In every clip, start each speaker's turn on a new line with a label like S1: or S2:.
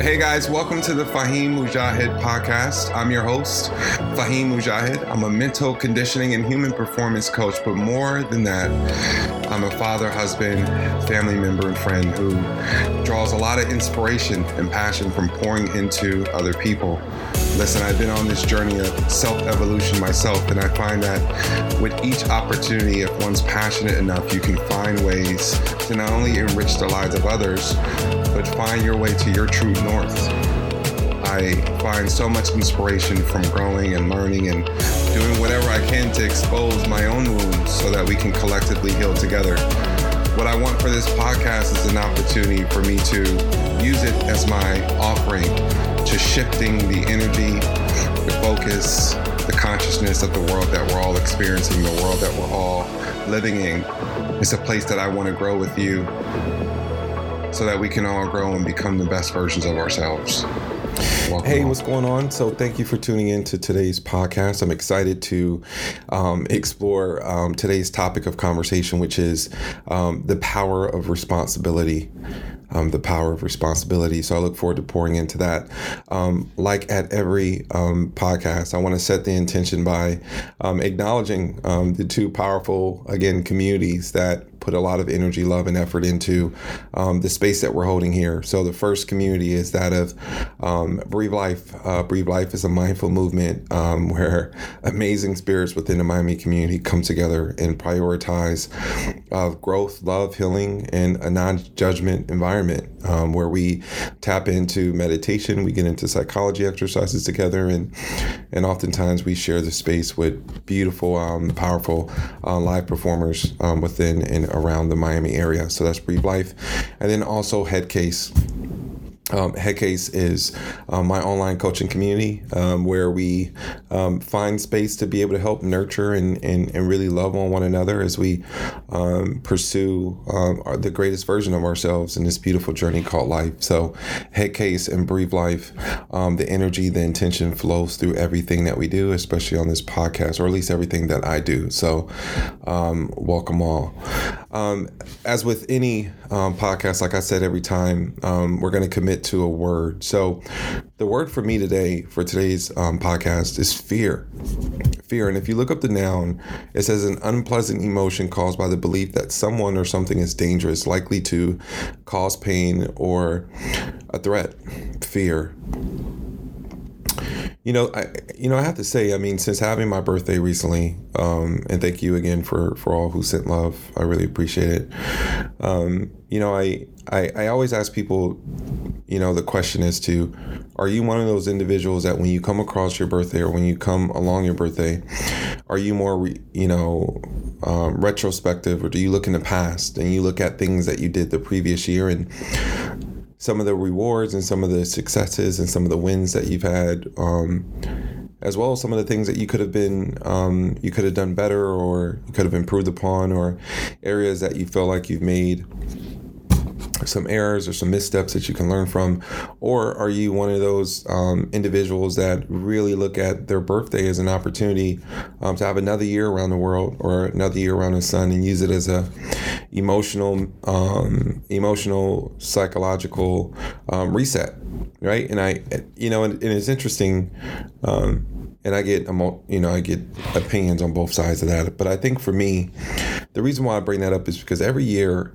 S1: Hey guys, welcome to the Fahim Mujahid podcast. I'm your host, Fahim Mujahid. I'm a mental conditioning and human performance coach, but more than that, I'm a father, husband, family member, and friend who draws a lot of inspiration and passion from pouring into other people. Listen, I've been on this journey of self evolution myself, and I find that with each opportunity, if one's passionate enough, you can find ways to not only enrich the lives of others, but find your way to your true north. I find so much inspiration from growing and learning and doing whatever I can to expose my own wounds so that we can collectively heal together. What I want for this podcast is an opportunity for me to use it as my offering to shifting the energy, the focus, the consciousness of the world that we're all experiencing, the world that we're all living in. It's a place that I want to grow with you so that we can all grow and become the best versions of ourselves.
S2: Welcome hey, what's going on? So, thank you for tuning in to today's podcast. I'm excited to um, explore um, today's topic of conversation, which is um, the power of responsibility um, the power of responsibility. So I look forward to pouring into that. Um, like at every um, podcast, I want to set the intention by um, acknowledging um, the two powerful, again, communities that put a lot of energy, love, and effort into um, the space that we're holding here. So the first community is that of Breathe Life. Uh, Breathe Life is a mindful movement where amazing spirits within the Miami community come together and prioritize uh, growth, love, healing, and a non-judgment environment environment um, where we tap into meditation, we get into psychology exercises together, and and oftentimes we share the space with beautiful, um, powerful uh, live performers um, within and around the Miami area. So that's Breathe Life, and then also Headcase. Um, Headcase is um, my online coaching community um, where we um, find space to be able to help nurture and, and, and really love on one another as we um, pursue um, our, the greatest version of ourselves in this beautiful journey called life. So, Headcase and Breathe Life, the energy, the intention flows through everything that we do, especially on this podcast, or at least everything that I do. So, welcome all. As with any podcast, like I said every time, um, we're going to commit to a word. So, the word for me today, for today's um, podcast, is fear. Fear. And if you look up the noun, it says an unpleasant emotion caused by the belief that someone or something is dangerous, likely to cause pain or a threat. Fear you know, I you know I have to say, I mean, since having my birthday recently, um, and thank you again for for all who sent love. I really appreciate it. Um, you know, I, I I always ask people, you know, the question is to, are you one of those individuals that when you come across your birthday or when you come along your birthday, are you more, you know, um, retrospective or do you look in the past and you look at things that you did the previous year and some of the rewards and some of the successes and some of the wins that you've had, um, as well as some of the things that you could have been, um, you could have done better or you could have improved upon, or areas that you feel like you've made some errors or some missteps that you can learn from? Or are you one of those um, individuals that really look at their birthday as an opportunity um, to have another year around the world or another year around the sun and use it as a emotional, um, emotional, psychological um, reset, right? And I, you know, and, and it's interesting um, and I get you know I get opinions on both sides of that. But I think for me, the reason why I bring that up is because every year,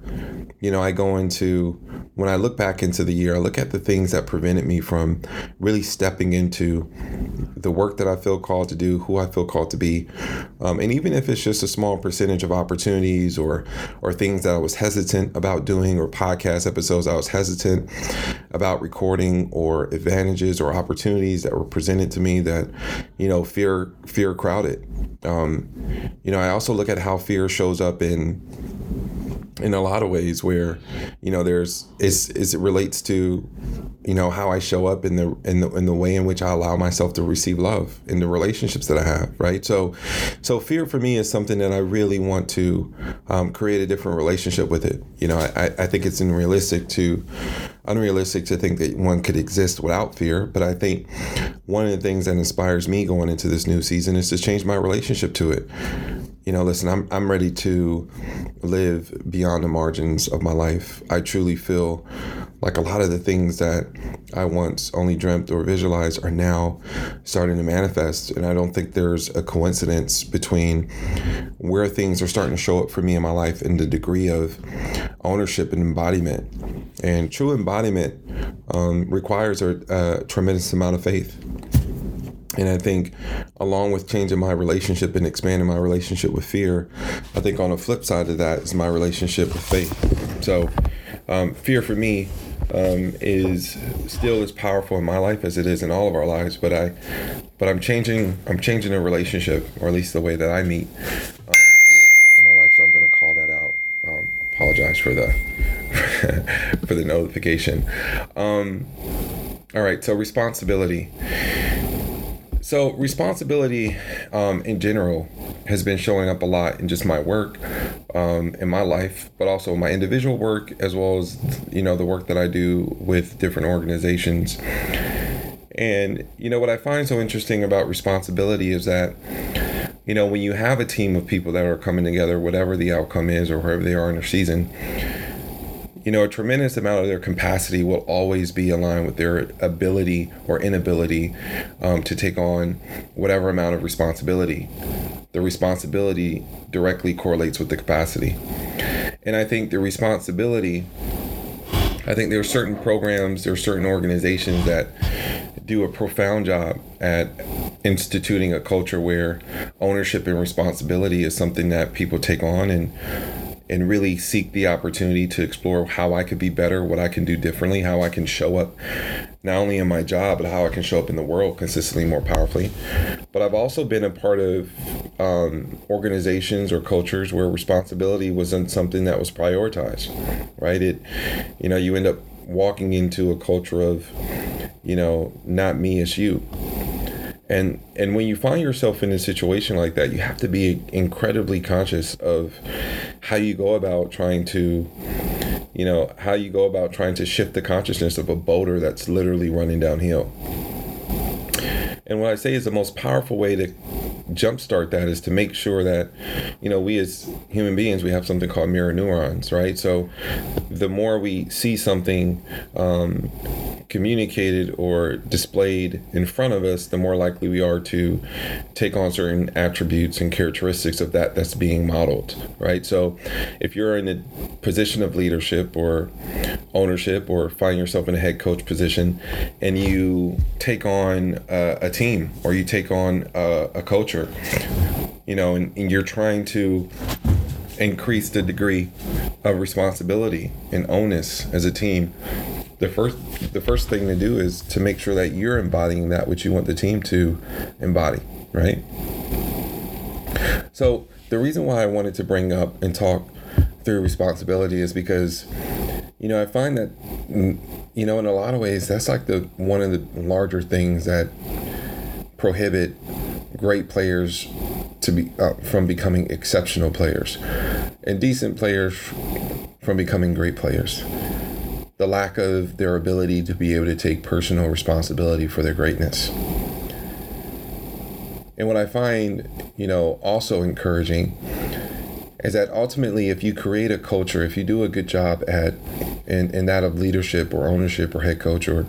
S2: you know, I go into when I look back into the year, I look at the things that prevented me from really stepping into the work that I feel called to do, who I feel called to be, um, and even if it's just a small percentage of opportunities or or things that I was hesitant about doing, or podcast episodes I was hesitant about recording, or advantages or opportunities that were presented to me that you know fear fear crowded. Um, you know, I also look at how fear shows up in in a lot of ways where you know there's is is it relates to you know how I show up in the in the in the way in which I allow myself to receive love in the relationships that I have right? So so fear for me is something that I really want to um, create a different relationship with it. You know I, I think it's unrealistic to unrealistic to think that one could exist without fear but I think one of the things that inspires me going into this new season is to change my relationship to it you know, listen, I'm, I'm ready to live beyond the margins of my life. I truly feel like a lot of the things that I once only dreamt or visualized are now starting to manifest. And I don't think there's a coincidence between where things are starting to show up for me in my life and the degree of ownership and embodiment. And true embodiment um, requires a, a tremendous amount of faith. And I think, along with changing my relationship and expanding my relationship with fear, I think on the flip side of that is my relationship with faith. So, um, fear for me um, is still as powerful in my life as it is in all of our lives. But I, but I'm changing. I'm changing the relationship, or at least the way that I meet um, fear in my life. So I'm going to call that out. Um, apologize for the for the notification. Um, all right. So responsibility. So, responsibility um, in general has been showing up a lot in just my work, um, in my life, but also my individual work, as well as, you know, the work that I do with different organizations. And, you know, what I find so interesting about responsibility is that, you know, when you have a team of people that are coming together, whatever the outcome is or wherever they are in their season, you know, a tremendous amount of their capacity will always be aligned with their ability or inability um, to take on whatever amount of responsibility. The responsibility directly correlates with the capacity. And I think the responsibility, I think there are certain programs, there are certain organizations that do a profound job at instituting a culture where ownership and responsibility is something that people take on and and really seek the opportunity to explore how I could be better, what I can do differently, how I can show up not only in my job, but how I can show up in the world consistently more powerfully. But I've also been a part of um, organizations or cultures where responsibility wasn't something that was prioritized, right? It, you know, you end up walking into a culture of, you know, not me, it's you and and when you find yourself in a situation like that you have to be incredibly conscious of how you go about trying to you know how you go about trying to shift the consciousness of a boater that's literally running downhill. And what i say is the most powerful way to jumpstart that is to make sure that you know we as human beings we have something called mirror neurons right? So the more we see something um, communicated or displayed in front of us, the more likely we are to take on certain attributes and characteristics of that that's being modeled, right? So if you're in a position of leadership or ownership or find yourself in a head coach position and you take on a, a team or you take on a, a culture, you know, and, and you're trying to increase the degree of responsibility and onus as a team the first the first thing to do is to make sure that you're embodying that which you want the team to embody, right? So the reason why I wanted to bring up and talk through responsibility is because you know I find that mm, you know in a lot of ways that's like the one of the larger things that prohibit great players to be uh, from becoming exceptional players and decent players from becoming great players the lack of their ability to be able to take personal responsibility for their greatness. And what I find, you know, also encouraging is that ultimately if you create a culture, if you do a good job at in, in that of leadership or ownership or head coach or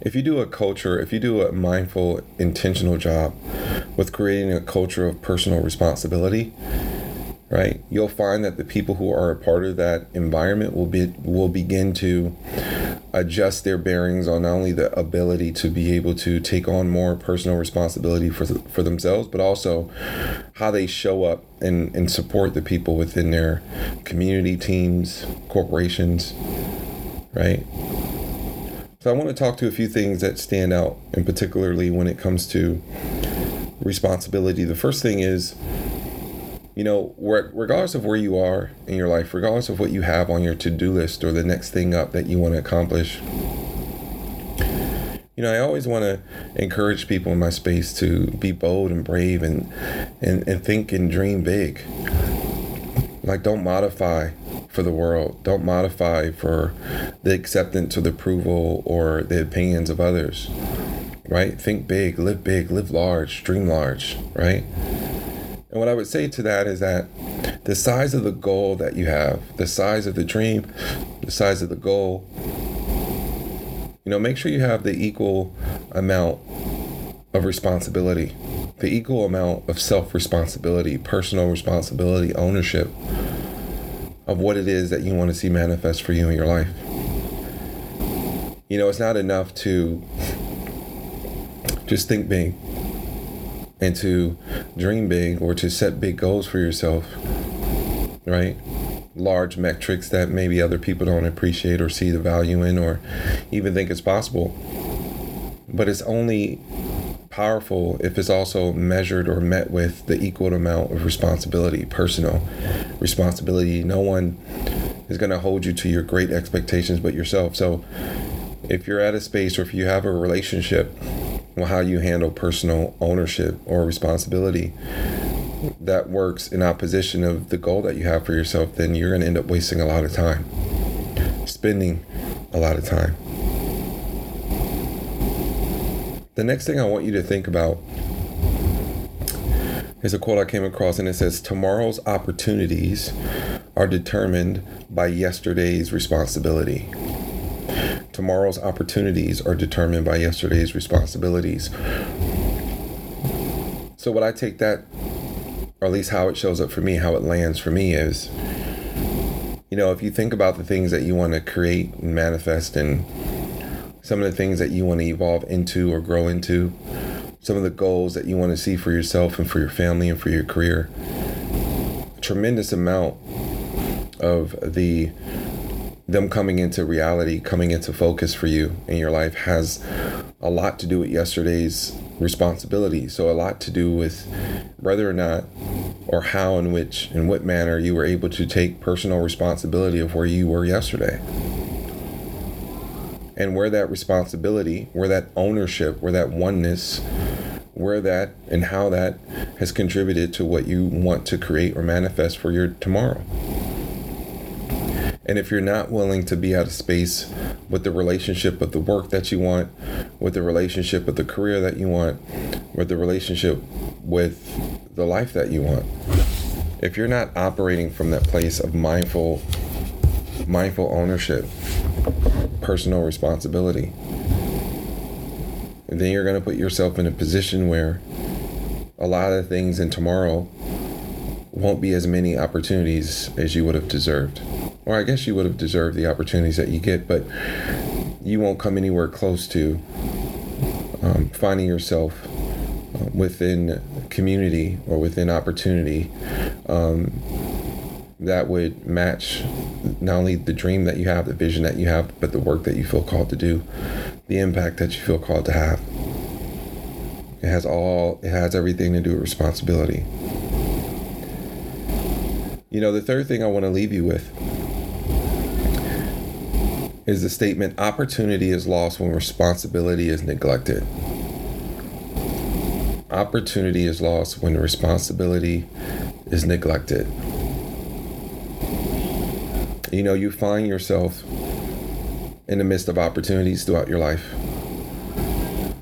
S2: if you do a culture, if you do a mindful, intentional job with creating a culture of personal responsibility, right? You'll find that the people who are a part of that environment will be will begin to adjust their bearings on not only the ability to be able to take on more personal responsibility for for themselves, but also how they show up and, and support the people within their community teams, corporations, right? So I want to talk to a few things that stand out, and particularly when it comes to responsibility. The first thing is you know, regardless of where you are in your life, regardless of what you have on your to do list or the next thing up that you want to accomplish, you know, I always want to encourage people in my space to be bold and brave and, and, and think and dream big. Like, don't modify for the world, don't modify for the acceptance or the approval or the opinions of others, right? Think big, live big, live large, dream large, right? And what I would say to that is that the size of the goal that you have, the size of the dream, the size of the goal, you know, make sure you have the equal amount of responsibility, the equal amount of self responsibility, personal responsibility, ownership of what it is that you want to see manifest for you in your life. You know, it's not enough to just think big and to dream big or to set big goals for yourself, right? Large metrics that maybe other people don't appreciate or see the value in or even think it's possible. But it's only powerful if it's also measured or met with the equal amount of responsibility, personal responsibility. No one is going to hold you to your great expectations but yourself. So if you're at a space or if you have a relationship well, how you handle personal ownership or responsibility that works in opposition of the goal that you have for yourself, then you're going to end up wasting a lot of time, spending a lot of time. The next thing I want you to think about is a quote I came across, and it says, Tomorrow's opportunities are determined by yesterday's responsibility. Tomorrow's opportunities are determined by yesterday's responsibilities. So, what I take that, or at least how it shows up for me, how it lands for me is, you know, if you think about the things that you want to create and manifest and some of the things that you want to evolve into or grow into, some of the goals that you want to see for yourself and for your family and for your career. A tremendous amount of the them coming into reality, coming into focus for you in your life has a lot to do with yesterday's responsibility. So a lot to do with whether or not or how in which in what manner you were able to take personal responsibility of where you were yesterday and where that responsibility, where that ownership, where that oneness, where that and how that has contributed to what you want to create or manifest for your tomorrow. And if you're not willing to be out of space with the relationship of the work that you want, with the relationship of the career that you want, with the relationship with the life that you want, if you're not operating from that place of mindful mindful ownership, personal responsibility. Then you're going to put yourself in a position where a lot of things in tomorrow won't be as many opportunities as you would have deserved. Or I guess you would have deserved the opportunities that you get, but you won't come anywhere close to um, finding yourself uh, within community or within opportunity um, that would match not only the dream that you have, the vision that you have, but the work that you feel called to do, the impact that you feel called to have. It has all, it has everything to do with responsibility. You know, the third thing I want to leave you with is the statement opportunity is lost when responsibility is neglected. Opportunity is lost when responsibility is neglected you know, you find yourself in the midst of opportunities throughout your life.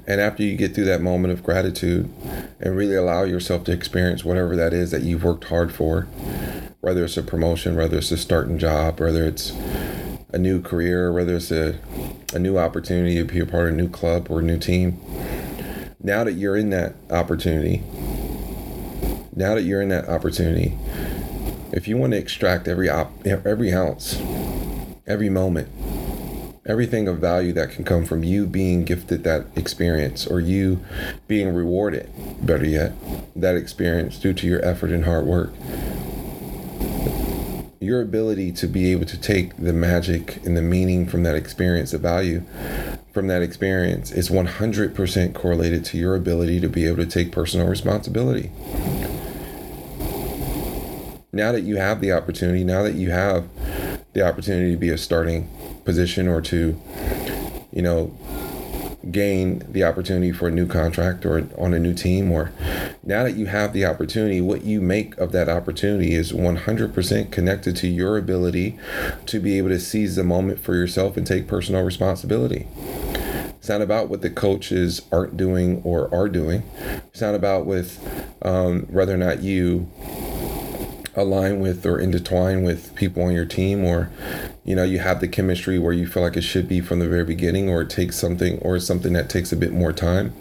S2: And after you get through that moment of gratitude and really allow yourself to experience whatever that is that you've worked hard for, whether it's a promotion, whether it's a starting job, whether it's a new career, whether it's a, a new opportunity to be a part of a new club or a new team. Now that you're in that opportunity, now that you're in that opportunity, if you want to extract every op- every ounce, every moment, everything of value that can come from you being gifted that experience or you being rewarded, better yet, that experience due to your effort and hard work. Your ability to be able to take the magic and the meaning from that experience, the value from that experience, is 100% correlated to your ability to be able to take personal responsibility. Now that you have the opportunity, now that you have the opportunity to be a starting position or to, you know, gain the opportunity for a new contract or on a new team, or now that you have the opportunity, what you make of that opportunity is 100% connected to your ability to be able to seize the moment for yourself and take personal responsibility. It's not about what the coaches aren't doing or are doing. It's not about with um, whether or not you align with or intertwine with people on your team or you know you have the chemistry where you feel like it should be from the very beginning or it takes something or something that takes a bit more time.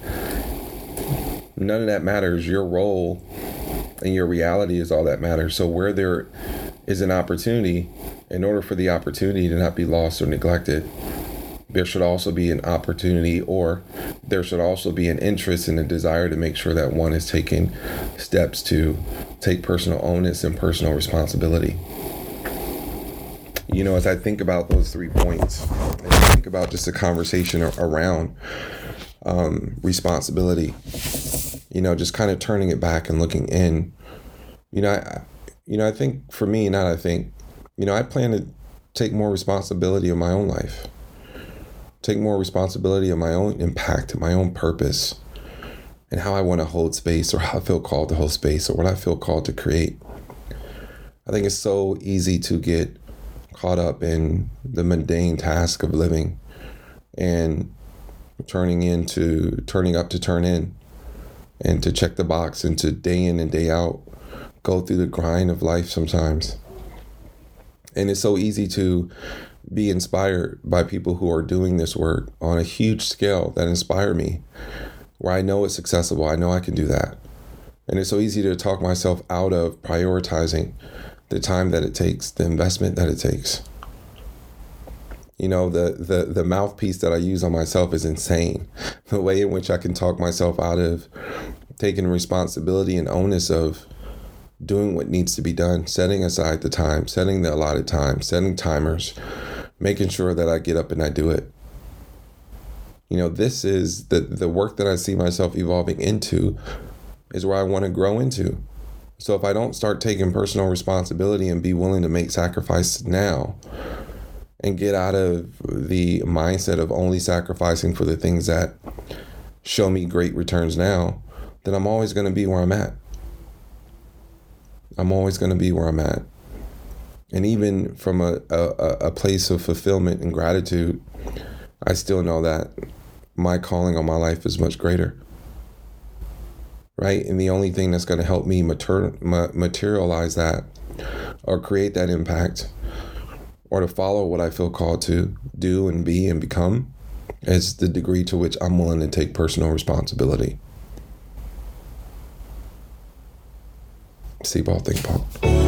S2: None of that matters. Your role and your reality is all that matters. So where there is an opportunity in order for the opportunity to not be lost or neglected there should also be an opportunity or there should also be an interest and a desire to make sure that one is taking steps to take personal onus and personal responsibility. You know, as I think about those three points, and think about just a conversation around um, responsibility, you know, just kind of turning it back and looking in, you know, I, you know, I think for me, not I think, you know, I plan to take more responsibility of my own life take more responsibility of my own impact, my own purpose, and how I want to hold space or how I feel called to hold space or what I feel called to create. I think it's so easy to get caught up in the mundane task of living and turning into turning up to turn in and to check the box and to day in and day out go through the grind of life sometimes. And it's so easy to be inspired by people who are doing this work on a huge scale that inspire me, where I know it's accessible. I know I can do that. And it's so easy to talk myself out of prioritizing the time that it takes, the investment that it takes. You know, the, the, the mouthpiece that I use on myself is insane. The way in which I can talk myself out of taking responsibility and onus of doing what needs to be done, setting aside the time, setting the allotted time, setting timers, making sure that I get up and I do it. You know, this is the the work that I see myself evolving into is where I want to grow into. So if I don't start taking personal responsibility and be willing to make sacrifice now and get out of the mindset of only sacrificing for the things that show me great returns now, then I'm always going to be where I'm at. I'm always going to be where I'm at and even from a, a, a place of fulfillment and gratitude, I still know that my calling on my life is much greater. Right? And the only thing that's going to help me mater- materialize that or create that impact or to follow what I feel called to do and be and become is the degree to which I'm willing to take personal responsibility. See, ball, think, ball.